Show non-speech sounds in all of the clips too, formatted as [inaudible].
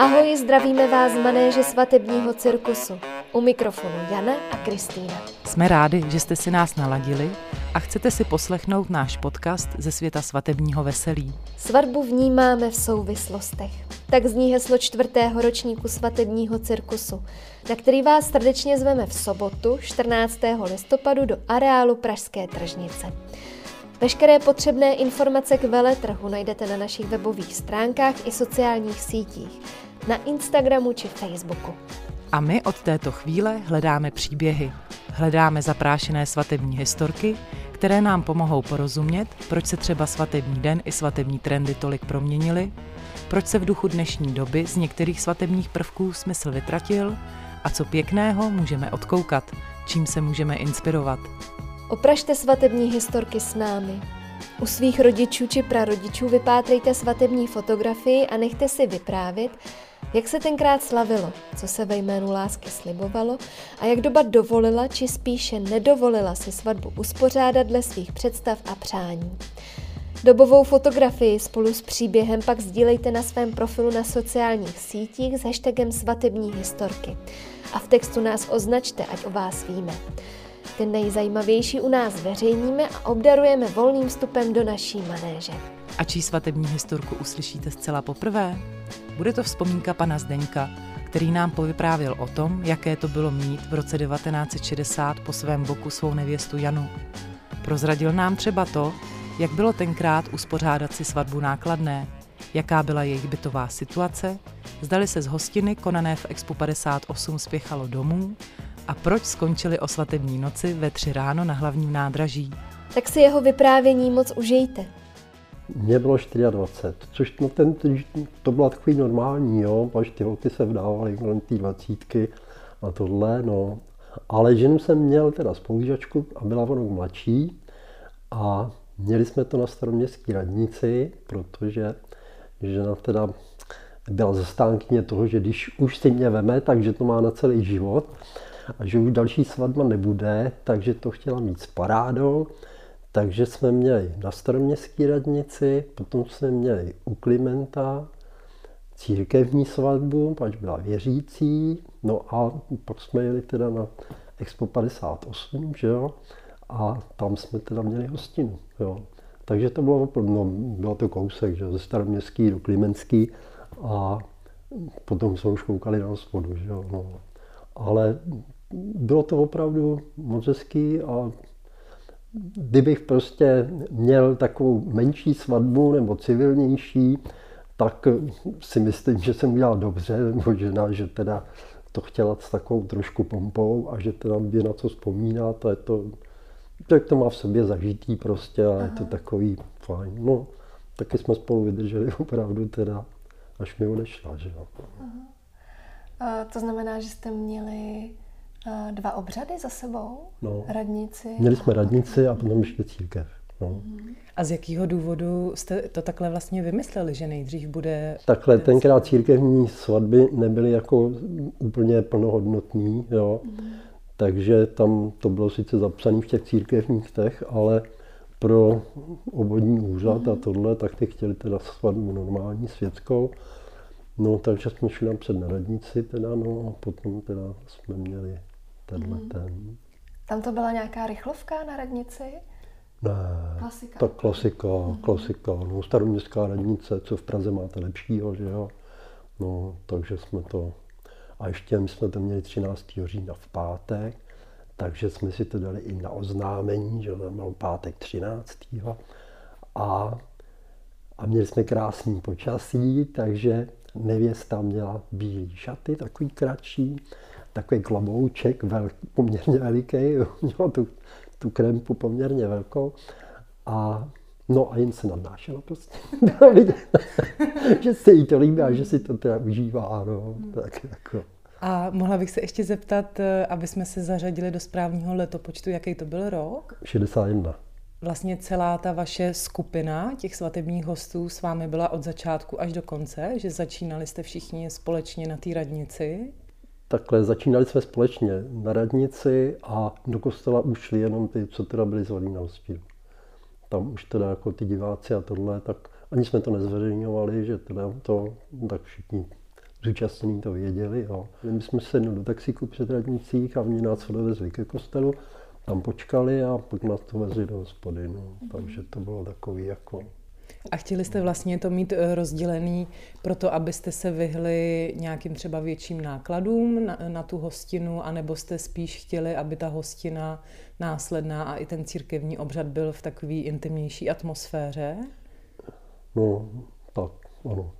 Ahoj, zdravíme vás z manéže svatebního cirkusu. U mikrofonu Jana a Kristýna. Jsme rádi, že jste si nás naladili a chcete si poslechnout náš podcast ze světa svatebního veselí. Svatbu vnímáme v souvislostech. Tak zní heslo čtvrtého ročníku svatebního cirkusu, na který vás srdečně zveme v sobotu 14. listopadu do areálu Pražské tržnice. Veškeré potřebné informace k veletrhu najdete na našich webových stránkách i sociálních sítích, na Instagramu či Facebooku. A my od této chvíle hledáme příběhy. Hledáme zaprášené svatební historky, které nám pomohou porozumět, proč se třeba svatební den i svatební trendy tolik proměnily, proč se v duchu dnešní doby z některých svatebních prvků smysl vytratil a co pěkného můžeme odkoukat, čím se můžeme inspirovat. Opražte svatební historky s námi. U svých rodičů či prarodičů vypátrejte svatební fotografii a nechte si vyprávět, jak se tenkrát slavilo, co se ve jménu lásky slibovalo a jak doba dovolila či spíše nedovolila si svatbu uspořádat dle svých představ a přání. Dobovou fotografii spolu s příběhem pak sdílejte na svém profilu na sociálních sítích s hashtagem svatební historky. A v textu nás označte, ať o vás víme. Ten nejzajímavější u nás zveřejníme a obdarujeme volným vstupem do naší manéže. A čí svatební historku uslyšíte zcela poprvé? Bude to vzpomínka pana Zdeňka, který nám povyprávěl o tom, jaké to bylo mít v roce 1960 po svém boku svou nevěstu Janu. Prozradil nám třeba to, jak bylo tenkrát uspořádat si svatbu nákladné, jaká byla jejich bytová situace, zdali se z hostiny konané v Expo 58 spěchalo domů a proč skončili o svatební noci ve tři ráno na hlavním nádraží. Tak si jeho vyprávění moc užijte. Mně bylo 24, což no ten, to bylo takový normální, jo, až ty holky se vdávaly kolem té dvacítky a tohle, no. Ale ženu jsem měl teda spolužačku a byla o mladší a měli jsme to na staroměstské radnici, protože žena teda byla zastánkyně toho, že když už si mě veme, takže to má na celý život a že už další svatba nebude, takže to chtěla mít s parádou. Takže jsme měli na staroměstské radnici, potom jsme měli u Klimenta církevní svatbu, pač byla věřící, no a pak jsme jeli teda na Expo 58, že jo, a tam jsme teda měli hostinu, jo. Takže to bylo opravdu, no, bylo to kousek, že ze staroměstský do Klimentský a potom jsme už koukali na hospodu, že jo, no. Ale bylo to opravdu moc hezký a kdybych prostě měl takovou menší svatbu nebo civilnější, tak si myslím, že jsem udělal dobře, nebo žena, že teda to chtěla s takovou trošku pompou a že teda by na co vzpomínat a je to, tak to má v sobě zažitý prostě a Aha. je to takový fajn. No, taky jsme spolu vydrželi [laughs] opravdu teda, až mi odešla, že jo. A to znamená, že jste měli dva obřady za sebou? No. Radnici? Měli jsme radnici a potom ještě církev. No. A z jakého důvodu jste to takhle vlastně vymysleli, že nejdřív bude... Takhle, tenkrát církevní svatby nebyly jako úplně plnohodnotný, jo. Mm. Takže tam to bylo sice zapsané v těch církevních těch, ale pro obvodní úřad mm. a tohle, tak ty chtěli teda svatbu normální, světskou. No, takže jsme šli napřed na radnici teda, no a potom teda jsme měli tenhle mm. ten. Tam to byla nějaká rychlovka na radnici? Ne, klasika. tak klasika, mm. klasika. No, staroměstská radnice, co v Praze máte lepšího, že jo. No, takže jsme to... A ještě my jsme to měli 13. října v pátek, takže jsme si to dali i na oznámení, že to byl pátek 13. A, a měli jsme krásný počasí, takže nevěsta měla bílé šaty, takový kratší, takový klobouček, vel, poměrně veliký, [laughs] měla tu, tu krempu poměrně velkou. A No a jen se nadnášela prostě. [laughs] [laughs] že se jí to líbí a že si to teda užívá. No. Tak jako. A mohla bych se ještě zeptat, eh, aby jsme se zařadili do správního letopočtu, jaký to byl rok? 61. Vlastně celá ta vaše skupina těch svatebních hostů s vámi byla od začátku až do konce, že začínali jste všichni společně na té radnici? Takhle, začínali jsme společně na radnici a do kostela už šli jenom ty, co teda byli zvaní na hostinu. Tam už teda jako ty diváci a tohle, tak ani jsme to nezveřejňovali, že teda to, tak všichni zúčastnění to věděli. Jo. My jsme sedli do taxíku před radnicích a oni nás dovezli ke kostelu, tam počkali a pak nás to vezli do hospody. No. Takže to bylo takový jako... A chtěli jste vlastně to mít eh, rozdělený proto, abyste se vyhli nějakým třeba větším nákladům na, na tu hostinu, anebo jste spíš chtěli, aby ta hostina následná a i ten církevní obřad byl v takové intimnější atmosféře? No, tak, ano.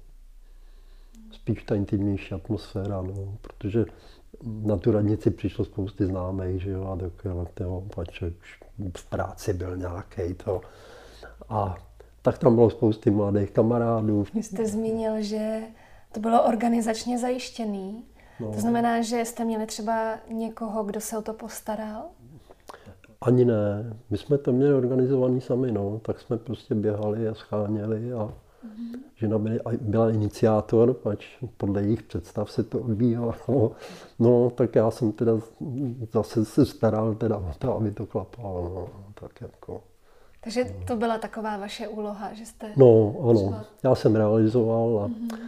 Spíš ta intimnější atmosféra, no, protože na tu radnici přišlo spousty známých, že jo, a takhle, jo, pač už v práci byl nějaký to. A tak tam bylo spousty mladých kamarádů. Vy jste zmínil, že to bylo organizačně zajištěný. No. To znamená, že jste měli třeba někoho, kdo se o to postaral? Ani ne. My jsme to měli organizovaný sami, no. Tak jsme prostě běhali a scháněli a mm-hmm. žena byla, byla iniciátor, pač podle jejich představ se to odbíhalo. [laughs] No, tak já jsem teda zase se staral teda o to, aby to klapalo, no. Tak jako... Takže to byla taková vaše úloha, že jste... No, ano. Třeba... Já jsem realizoval a mm-hmm.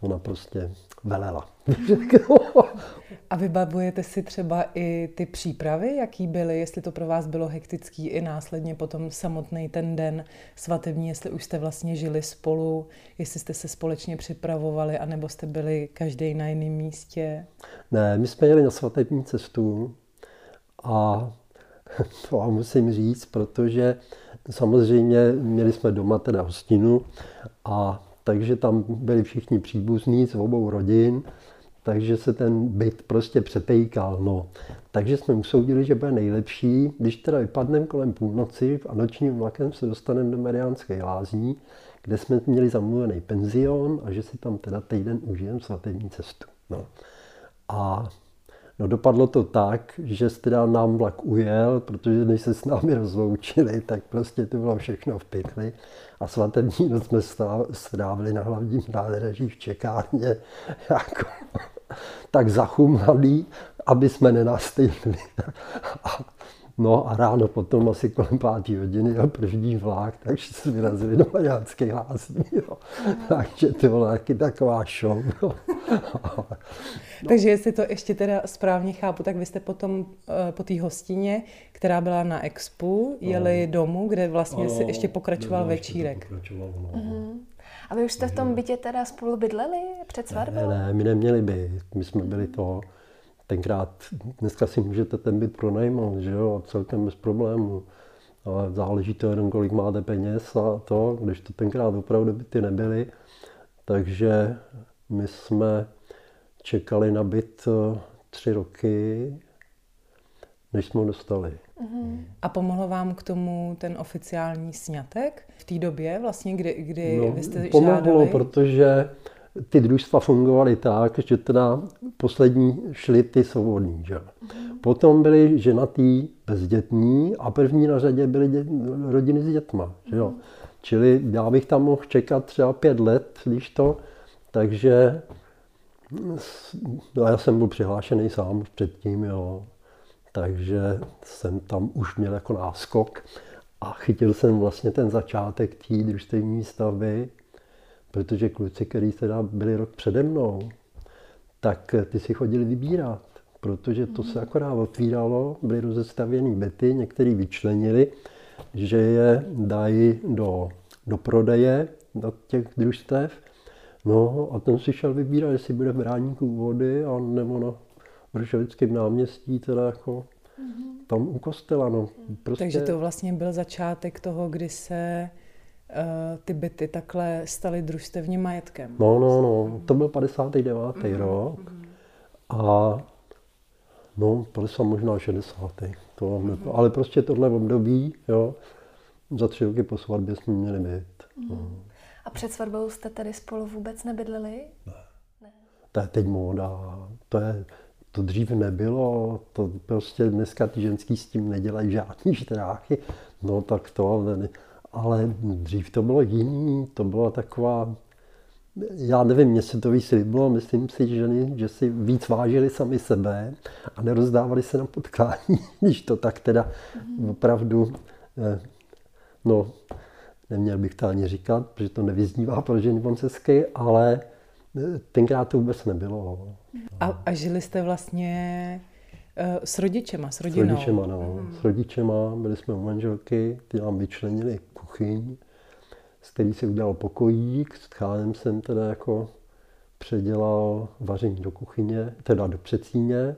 ona prostě velela. A vybavujete si třeba i ty přípravy, jaký byly, jestli to pro vás bylo hektický i následně potom samotný ten den svatební, jestli už jste vlastně žili spolu, jestli jste se společně připravovali, anebo jste byli každý na jiném místě? Ne, my jsme jeli na svatební cestu a [laughs] to vám musím říct, protože samozřejmě měli jsme doma teda hostinu a takže tam byli všichni příbuzní z obou rodin, takže se ten byt prostě přetejkal. No. Takže jsme usoudili, že bude nejlepší, když teda vypadneme kolem půlnoci a nočním vlakem se dostaneme do Mariánské lázní, kde jsme měli zamluvený penzion a že si tam teda týden užijeme svatební cestu. No. A No dopadlo to tak, že teda nám vlak ujel, protože než se s námi rozloučili, tak prostě to bylo všechno v pytli. A svatební noc jsme strávili na hlavním nádraží v čekárně, [laughs] jako, tak zachumlali, aby jsme nenastýlili. [laughs] No a ráno potom asi kolem pátý hodiny jel první vlák, takže jsme vyrazili do Maďarské lázní. No. Takže to byla taky taková show. No. [laughs] takže jestli to ještě teda správně chápu, tak vy jste potom eh, po té hostině, která byla na Expu, jeli no. domů, kde vlastně ano, si ještě pokračoval večírek. Pokračoval, no. uh-huh. A vy už jste v tom bytě teda spolu bydleli před svatbou? Ne, ne, my neměli byt, my jsme byli to tenkrát, dneska si můžete ten byt pronajmout, že jo, celkem bez problémů. Ale záleží to jenom, kolik máte peněz a to, když to tenkrát opravdu byty nebyly. Takže my jsme čekali na byt eh, tři roky, než jsme ho dostali. Uh-huh. A pomohlo vám k tomu ten oficiální sňatek v té době, vlastně, kdy, kdy no, vy jste pomohlo, žádali? protože ty družstva fungovaly tak, že teda poslední šly ty svobodní. Že? Potom byli ženatý bezdětní a první na řadě byly dě, rodiny s dětma. Že jo? Čili já bych tam mohl čekat třeba pět let, když to, takže no já jsem byl přihlášený sám předtím, jo. takže jsem tam už měl jako náskok a chytil jsem vlastně ten začátek té družstevní stavby protože kluci, kteří teda byli rok přede mnou, tak ty si chodili vybírat, protože to se akorát otvíralo, byly rozestavěné byty, některý vyčlenili, že je dají do, do prodeje do těch družstev. No a ten si šel vybírat, jestli bude v Bráníku vody a nebo na Vršovickém náměstí, teda jako tam u kostela. No. Prostě... Takže to vlastně byl začátek toho, kdy se ty byty takhle staly družstevním majetkem. No, no, no, to byl 59. Mm. rok a no, jsem možná 60. To, mm. ale prostě tohle období, jo, za tři roky po svatbě jsme měli byt. Mm. No. A před svatbou jste tady spolu vůbec nebydleli? Ne. ne. To je teď móda. To, je, to dřív nebylo, to prostě dneska ty ženský s tím nedělají žádný [laughs] štráchy. No tak to, ale dřív to bylo jiný, to bylo taková, já nevím, mně se to víc líbilo, myslím si, že ženy, že si víc vážili sami sebe a nerozdávali se na potkání, [laughs] když to tak teda opravdu, eh, no, neměl bych to ani říkat, protože to nevyznívá pro ženy moncesky, ale tenkrát to vůbec nebylo. A, a žili jste vlastně s rodičema, s rodinou? S rodičema, no. Hmm. S rodičema, byli jsme u manželky, ty nám vyčlenili kuchyň, z který si udělal pokojík, s tchánem jsem teda jako předělal vaření do kuchyně, teda do přecíně.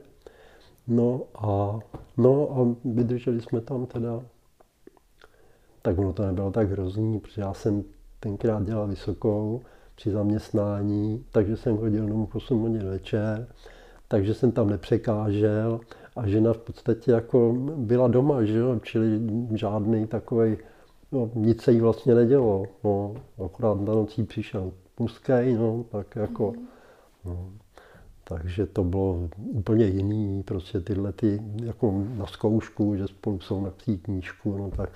No a, no a vydrželi jsme tam teda, tak ono to nebylo tak hrozný, protože já jsem tenkrát dělal vysokou při zaměstnání, takže jsem chodil domů 8 hodin večer, takže jsem tam nepřekážel a žena v podstatě jako byla doma, že jo? čili žádný takový, no, nic se jí vlastně nedělo, no, akorát na nocí přišel muskej, no, tak jako, no. Takže to bylo úplně jiný, prostě tyhle ty, jako na zkoušku, že spolu jsou na knížku, no tak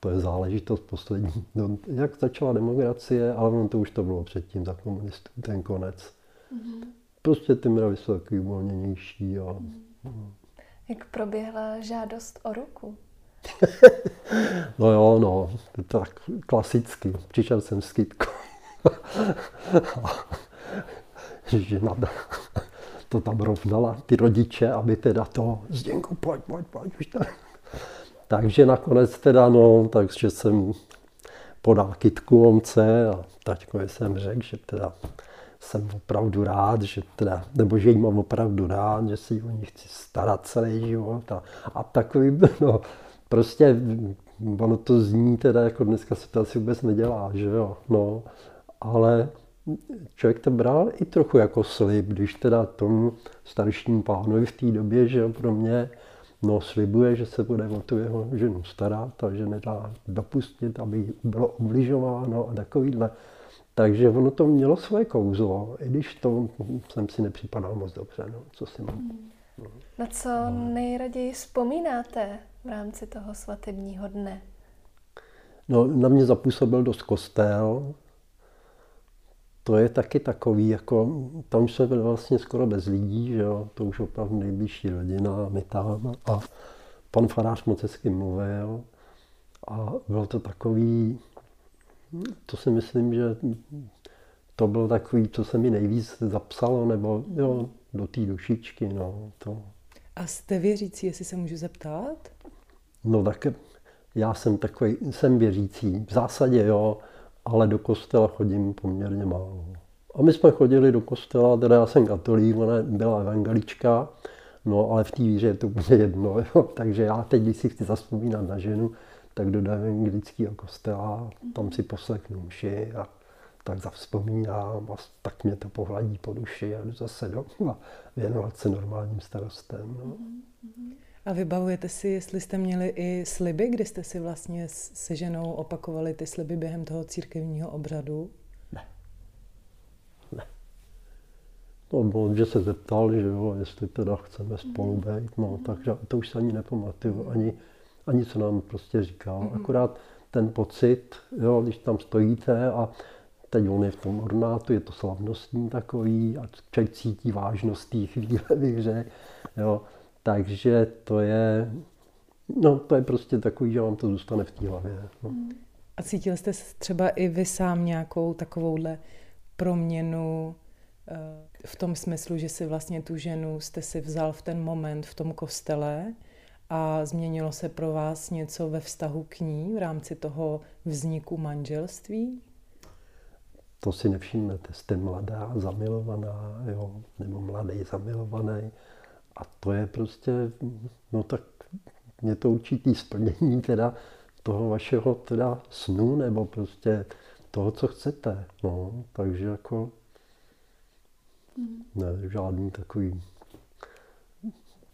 to je záležitost poslední. No, jak začala demokracie, ale ono to už to bylo předtím za komunistů, ten konec. Mm-hmm. Prostě ty mravy jsou takový uvolněnější. A. Jak proběhla žádost o ruku? [laughs] no jo, no, tak klasicky. Přišel jsem s kytkou. [laughs] Žena to tam rovnala, ty rodiče, aby teda to, Zděnku, pojď, pojď, pojď, už to. Takže nakonec teda, no, takže jsem podal kytku omce a taťko jsem řekl, že teda jsem opravdu rád, že teda, nebo že jí mám opravdu rád, že si o ní chci starat celý život a, a takový, [laughs] no, prostě ono to zní teda, jako dneska se to asi vůbec nedělá, že jo, no, ale člověk to bral i trochu jako slib, když teda tomu staršímu pánovi v té době, že jo, pro mě No, slibuje, že se bude o tu jeho ženu starat a že nedá dopustit, aby bylo obližováno a takovýhle. Takže ono to mělo své kouzlo, i když to jsem si nepřipadal moc dobře, no, co si mám. No. Na co nejraději vzpomínáte v rámci toho svatebního dne? No, na mě zapůsobil dost kostel, to je taky takový, jako tam jsme byli vlastně skoro bez lidí, že jo, to už opravdu nejbližší rodina, my tam a pan farář moc hezky mluvil a bylo to takový, to si myslím, že to bylo takový, co se mi nejvíc zapsalo, nebo jo, do té dušičky, no, to. A jste věřící, jestli se můžu zeptat? No tak já jsem takový, jsem věřící, v zásadě jo, ale do kostela chodím poměrně málo. A my jsme chodili do kostela, teda já jsem katolík, ona byla evangelička, no ale v té víře je to úplně jedno. [laughs] Jo. Takže já teď, když si chci zaspomínat na ženu, tak do evangelického kostela, tam si poslechnu mši a tak zavzpomínám a tak mě to pohladí po duši a jdu zase domů a věnovat se normálním starostem. No. A vybavujete si, jestli jste měli i sliby, kdy jste si vlastně se ženou opakovali ty sliby během toho církevního obřadu? Ne. Ne. No, bylo, že se zeptal, že jo, jestli teda chceme spolu mhm. být, no, takže to už se ani nepamatuju, ani, ani co nám prostě říkal. Mm-hmm. Akorát ten pocit, jo, když tam stojíte a teď on je v tom ornátu, je to slavnostní takový a člověk cítí vážnost té chvíle, [laughs] bych řekl, jo, takže to je, no to je prostě takový, že vám to zůstane v té hlavě. No. A cítil jste třeba i vy sám nějakou takovouhle proměnu eh, v tom smyslu, že si vlastně tu ženu jste si vzal v ten moment v tom kostele a změnilo se pro vás něco ve vztahu k ní v rámci toho vzniku manželství? To si nevšimnete, jste mladá, zamilovaná, jo, nebo mladý, zamilovaný a to je prostě, no tak je to určitý splnění teda toho vašeho teda snu, nebo prostě toho, co chcete. No, takže jako ne, žádný takový.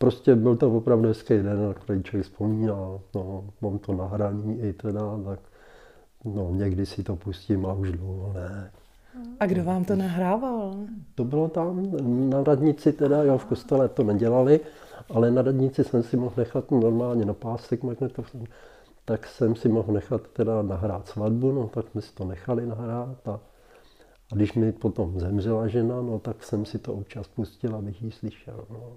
Prostě byl to opravdu hezký den, na který člověk vzpomíná. No, mám to nahraný i teda, tak no, někdy si to pustím a už dlouho ne. A kdo vám to nahrával? To bylo tam na radnici, teda jo, v kostele to nedělali, ale na radnici jsem si mohl nechat normálně na pásek magnetofon, tak jsem si mohl nechat teda nahrát svatbu, no tak jsme si to nechali nahrát a, a když mi potom zemřela žena, no tak jsem si to občas pustil, abych ji slyšel. No.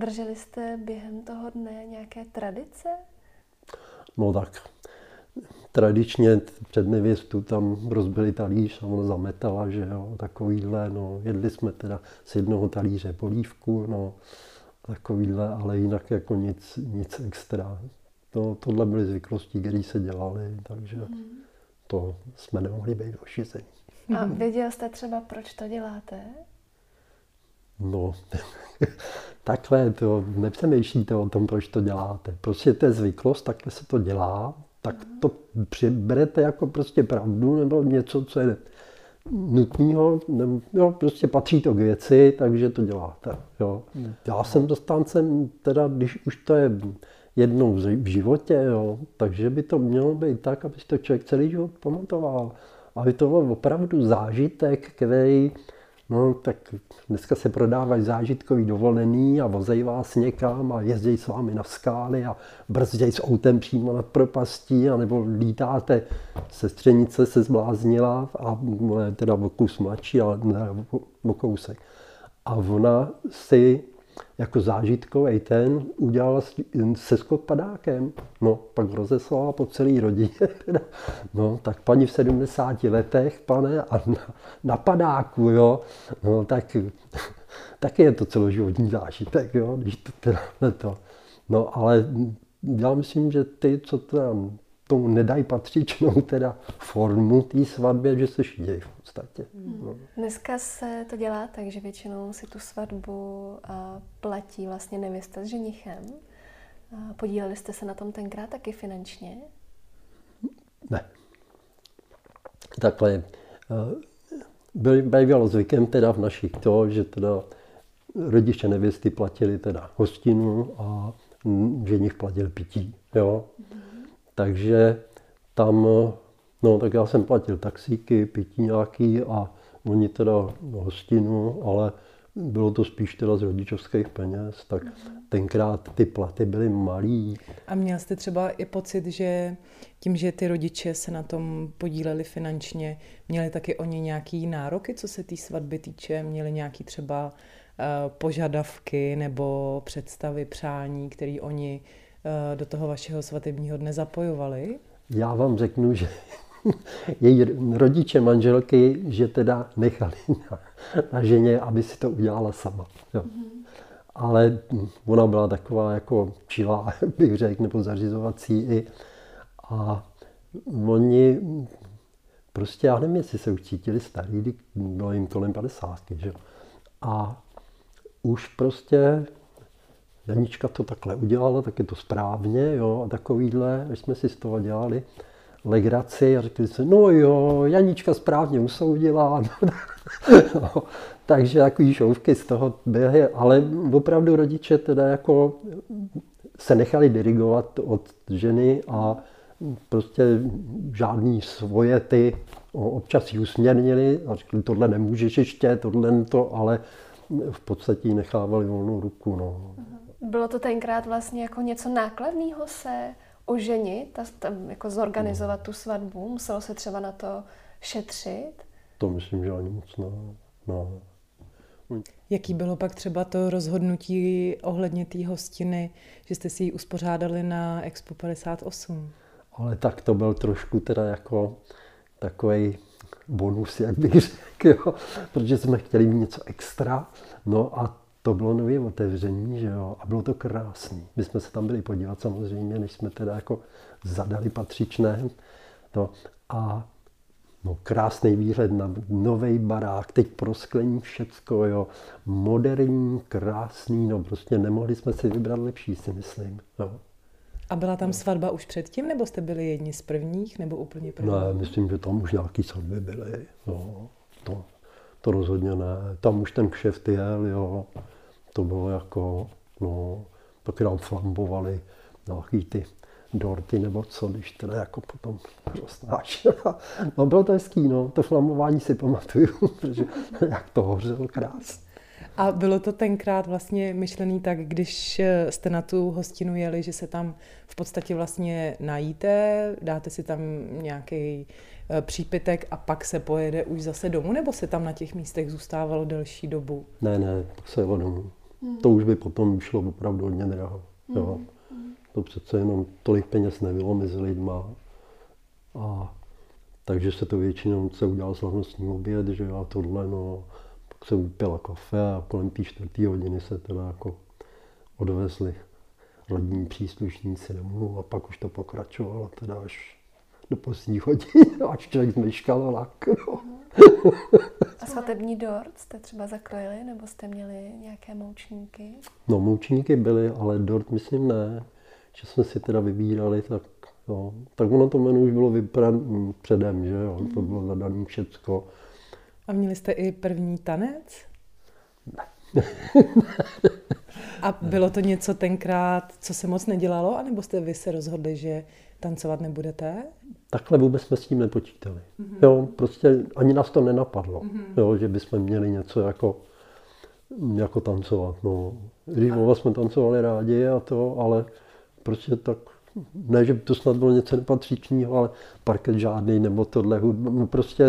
Drželi jste během toho dne nějaké tradice? No tak tradičně před nevěstu tam rozbili talíř a ona zametala, že jo, takovýhle, no, jedli jsme teda z jednoho talíře polívku, no, takovýhle, ale jinak jako nic, nic extra. No, tohle byly zvyklosti, které se dělaly, takže to jsme nemohli být ošizení. A věděl jste třeba, proč to děláte? No, [laughs] takhle to nepřemýšlíte o tom, proč to děláte. Prostě to je zvyklost, takhle se to dělá, tak to přiberete jako prostě pravdu nebo něco, co je nutného, nebo, jo, prostě patří to k věci, takže to děláte. Jo. Já jsem dostáncem, teda když už to je jednou v životě, jo, takže by to mělo být tak, aby si to člověk celý život pamatoval. Aby to byl opravdu zážitek, který No, tak dneska se prodávají zážitkový dovolený a vozejí vás někam a jezdí s vámi na skály a brzdějí s autem přímo nad propastí, anebo lítáte, sestřenice se zbláznila a teda o kus mladší, ale ne o kousek. A ona si jako zážitkový ten udělala skok padákem. No, pak rozeslala po celý rodině. [laughs] No, tak paní v 70 letech, pane, a na, na padáku, jo, no, tak [laughs] taky je to celoživotní zážitek, jo, když to teda to. No, ale já myslím, že ty, co tam tomu nedají patřičnou teda formu té svatbě, že se šídějí v podstatě. Hmm. No. Dneska se to dělá tak, že většinou si tu svatbu platí vlastně nevěsta s ženichem. Podíleli jste se na tom tenkrát taky finančně? Ne. Takhle, byl, bývalo zvykem teda v našich to, že teda rodiče nevěsty platili teda hostinu a ženich platil pití. Jo? Mm. Takže tam, no tak já jsem platil taxíky, pití nějaký a oni teda hostinu, ale bylo to spíš teda z rodičovských peněz, tak tenkrát ty platy byly malý. A měl jste třeba i pocit, že tím, že ty rodiče se na tom podíleli finančně, měli taky oni nějaký nároky, co se té svatby týče? Měli nějaký třeba uh, požadavky nebo představy, přání, které oni Eh, do toho vašeho svatebního dne zapojovali? Já vám řeknu, že [laughs] její rodiče manželky, že teda nechali na, na ženě, aby si to udělala sama. Jo. Mm-hmm. Ale ona byla taková jako čilá, [laughs] bych řekl, nebo zařizovací i. A oni prostě, já nevím, jestli se už cítili starý, bylo jim kolem 50, že? A už prostě Janička to takhle udělala, tak je to správně, jo, a takovýhle, až jsme si z toho dělali legraci a řekli jsme, no jo, Janička správně usoudila. [laughs] no, takže takový šouvky z toho byly, ale opravdu rodiče teda jako se nechali dirigovat od ženy a prostě žádný svoje ty občas ji usměrnili a řekli, tohle nemůžeš ještě, tohle to, ale v podstatě jí nechávali volnou ruku. No. Bylo to tenkrát vlastně jako něco nákladného se oženit a tam jako zorganizovat tu svatbu? Muselo se třeba na to šetřit? To myslím, že ani moc ne. No. Jaký bylo pak třeba to rozhodnutí ohledně té hostiny, že jste si ji uspořádali na Expo 58? Ale tak to byl trošku teda jako takový bonus, jak bych řekl, jo? protože jsme chtěli mít něco extra. No a to bylo nově otevření, že jo, a bylo to krásný. My jsme se tam byli podívat samozřejmě, než jsme teda jako zadali patřičné. To. A no, krásný výhled na nový barák, teď prosklení všecko, jo, moderní, krásný, no prostě nemohli jsme si vybrat lepší, si myslím. Jo. A byla tam svatba už předtím, nebo jste byli jedni z prvních, nebo úplně první? Ne, myslím, že tam už nějaký svatby byly. Jo. To, to rozhodně ne. Tam už ten kšeft jel, jo. To bylo jako, no, taky nám flambovali nějaký ty dorty nebo co, když teda jako potom roznášela. No bylo to hezký, no, to flamování si pamatuju, [laughs] protože jak to hořelo krásně. A bylo to tenkrát vlastně myšlený tak, když jste na tu hostinu jeli, že se tam v podstatě vlastně najíte, dáte si tam nějaký Eh, přípitek a pak se pojede už zase domů, nebo se tam na těch místech zůstávalo delší dobu? Ne, ne, pak se jelo domů. Hmm. To už by potom šlo opravdu hodně draho. Hmm. Jo. To přece jenom tolik peněz nebylo mezi lidma. A takže se to většinou se udělal slavnostní oběd, že a tohle, no, se upila kafe a kolem té čtvrté hodiny se teda jako odvezli rodní příslušníci domů a pak už to pokračovalo teda až do posledních hodin, [laughs] až člověk zmeškal lak. No. A svatební dort jste třeba zakrojili, nebo jste měli nějaké moučníky? No, moučníky byly, ale dort myslím ne. Že jsme si teda vybírali, tak, jo. tak ono to menu už bylo vybrané předem, že jo, to bylo zadané všecko. A měli jste i první tanec? Ne. A bylo to něco tenkrát, co se moc nedělalo, anebo jste vy se rozhodli, že tancovat nebudete? Takhle vůbec jsme s tím nepočítali. Mm-hmm. Jo, prostě ani nás to nenapadlo, mm-hmm. jo, že bychom měli něco jako, jako tancovat. No. Když a... jsme tancovali rádi a to, ale prostě tak, ne, že by to snad bylo něco nepatřičného, ale parket žádný nebo tohle hudba, no prostě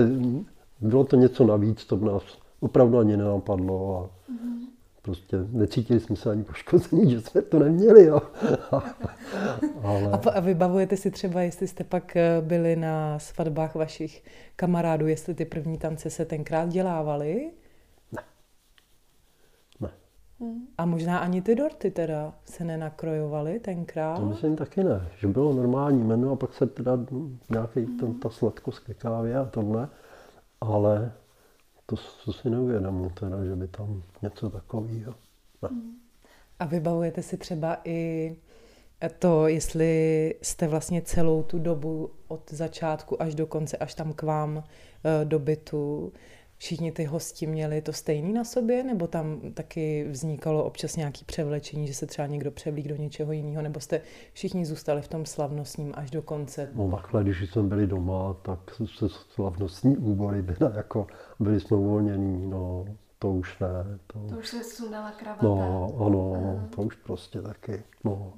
bylo to něco navíc, to nás opravdu ani nenapadlo a mm-hmm. prostě necítili jsme se ani poškození, [laughs] že jsme to neměli. Jo. [laughs] ale... A vybavujete si třeba, jestli jste pak eh, byli na svatbách vašich kamarádů, jestli ty první tance se tenkrát dělávaly? Ne. Ne. A možná ani ty dorty teda se nenakrojovaly tenkrát? To myslím taky ne, že bylo normální menu a pak se teda nějaký ten, ta sladkost ke kávě a tohle, ale to, to si neuvědomu, teda, že by tam něco takového. Ne. A vybavujete si třeba i to, jestli jste vlastně celou tu dobu od začátku až do konce, až tam k vám eh, do bytu, všichni ty hosti měli to stejný na sobě, nebo tam taky vznikalo občas nějaký převlečení, že se třeba někdo převlík do něčeho jiného, nebo jste všichni zůstali v tom slavnostním až do konce? No takhle, když jsme byli doma, tak se slavnostní úbory byly jako, byli jsme uvolnění, no to už ne. To, to už se sundala kravata. No, ano, Aha. to už prostě taky, no.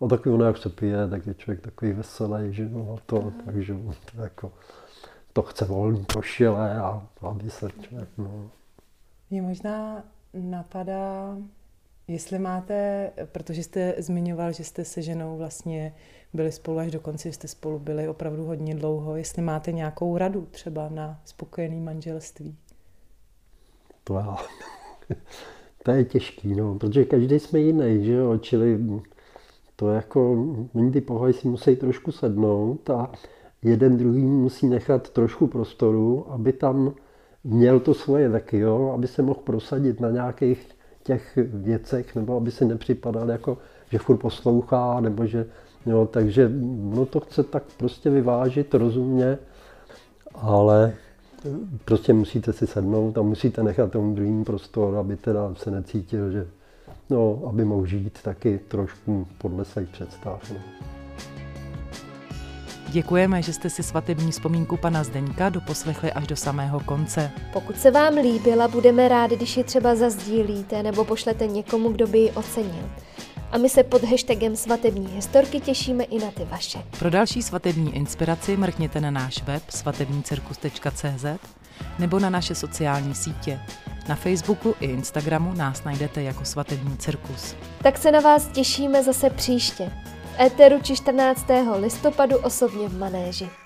A takový ono, jak se pije, tak je člověk takový veselý, že no, to, Aha. takže to jako, to chce volný košile a aby se člověk, no. Mě možná napadá, jestli máte, protože jste zmiňoval, že jste se ženou vlastně byli spolu až do konce, jste spolu byli opravdu hodně dlouho, jestli máte nějakou radu třeba na spokojený manželství? To já. to je těžký, no, protože každý jsme jiný, že jo, čili to jako, ty pohoji si musí trošku sednout a jeden druhý musí nechat trošku prostoru, aby tam měl to svoje taky, jo, aby se mohl prosadit na nějakých těch věcech, nebo aby si nepřipadal jako, že furt poslouchá, nebo že, jo, takže no to chce tak prostě vyvážit rozumně, ale prostě musíte si sednout a musíte nechat tomu druhým prostor, aby teda se necítil, že no, aby mohl žít taky trošku podle svých představ. No. Děkujeme, že jste si svatební vzpomínku pana Zdeňka doposlechli až do samého konce. Pokud se vám líbila, budeme rádi, když ji třeba zazdílíte nebo pošlete někomu, kdo by ji ocenil. A my se pod hashtagem svatební historky těšíme i na ty vaše. Pro další svatební inspiraci mrkněte na náš web svatebnícirkus.cz nebo na naše sociální sítě. Na Facebooku i Instagramu nás najdete jako Svatební cirkus. Tak se na vás těšíme zase příště. V éteru či 14. listopadu osobně v Manéži.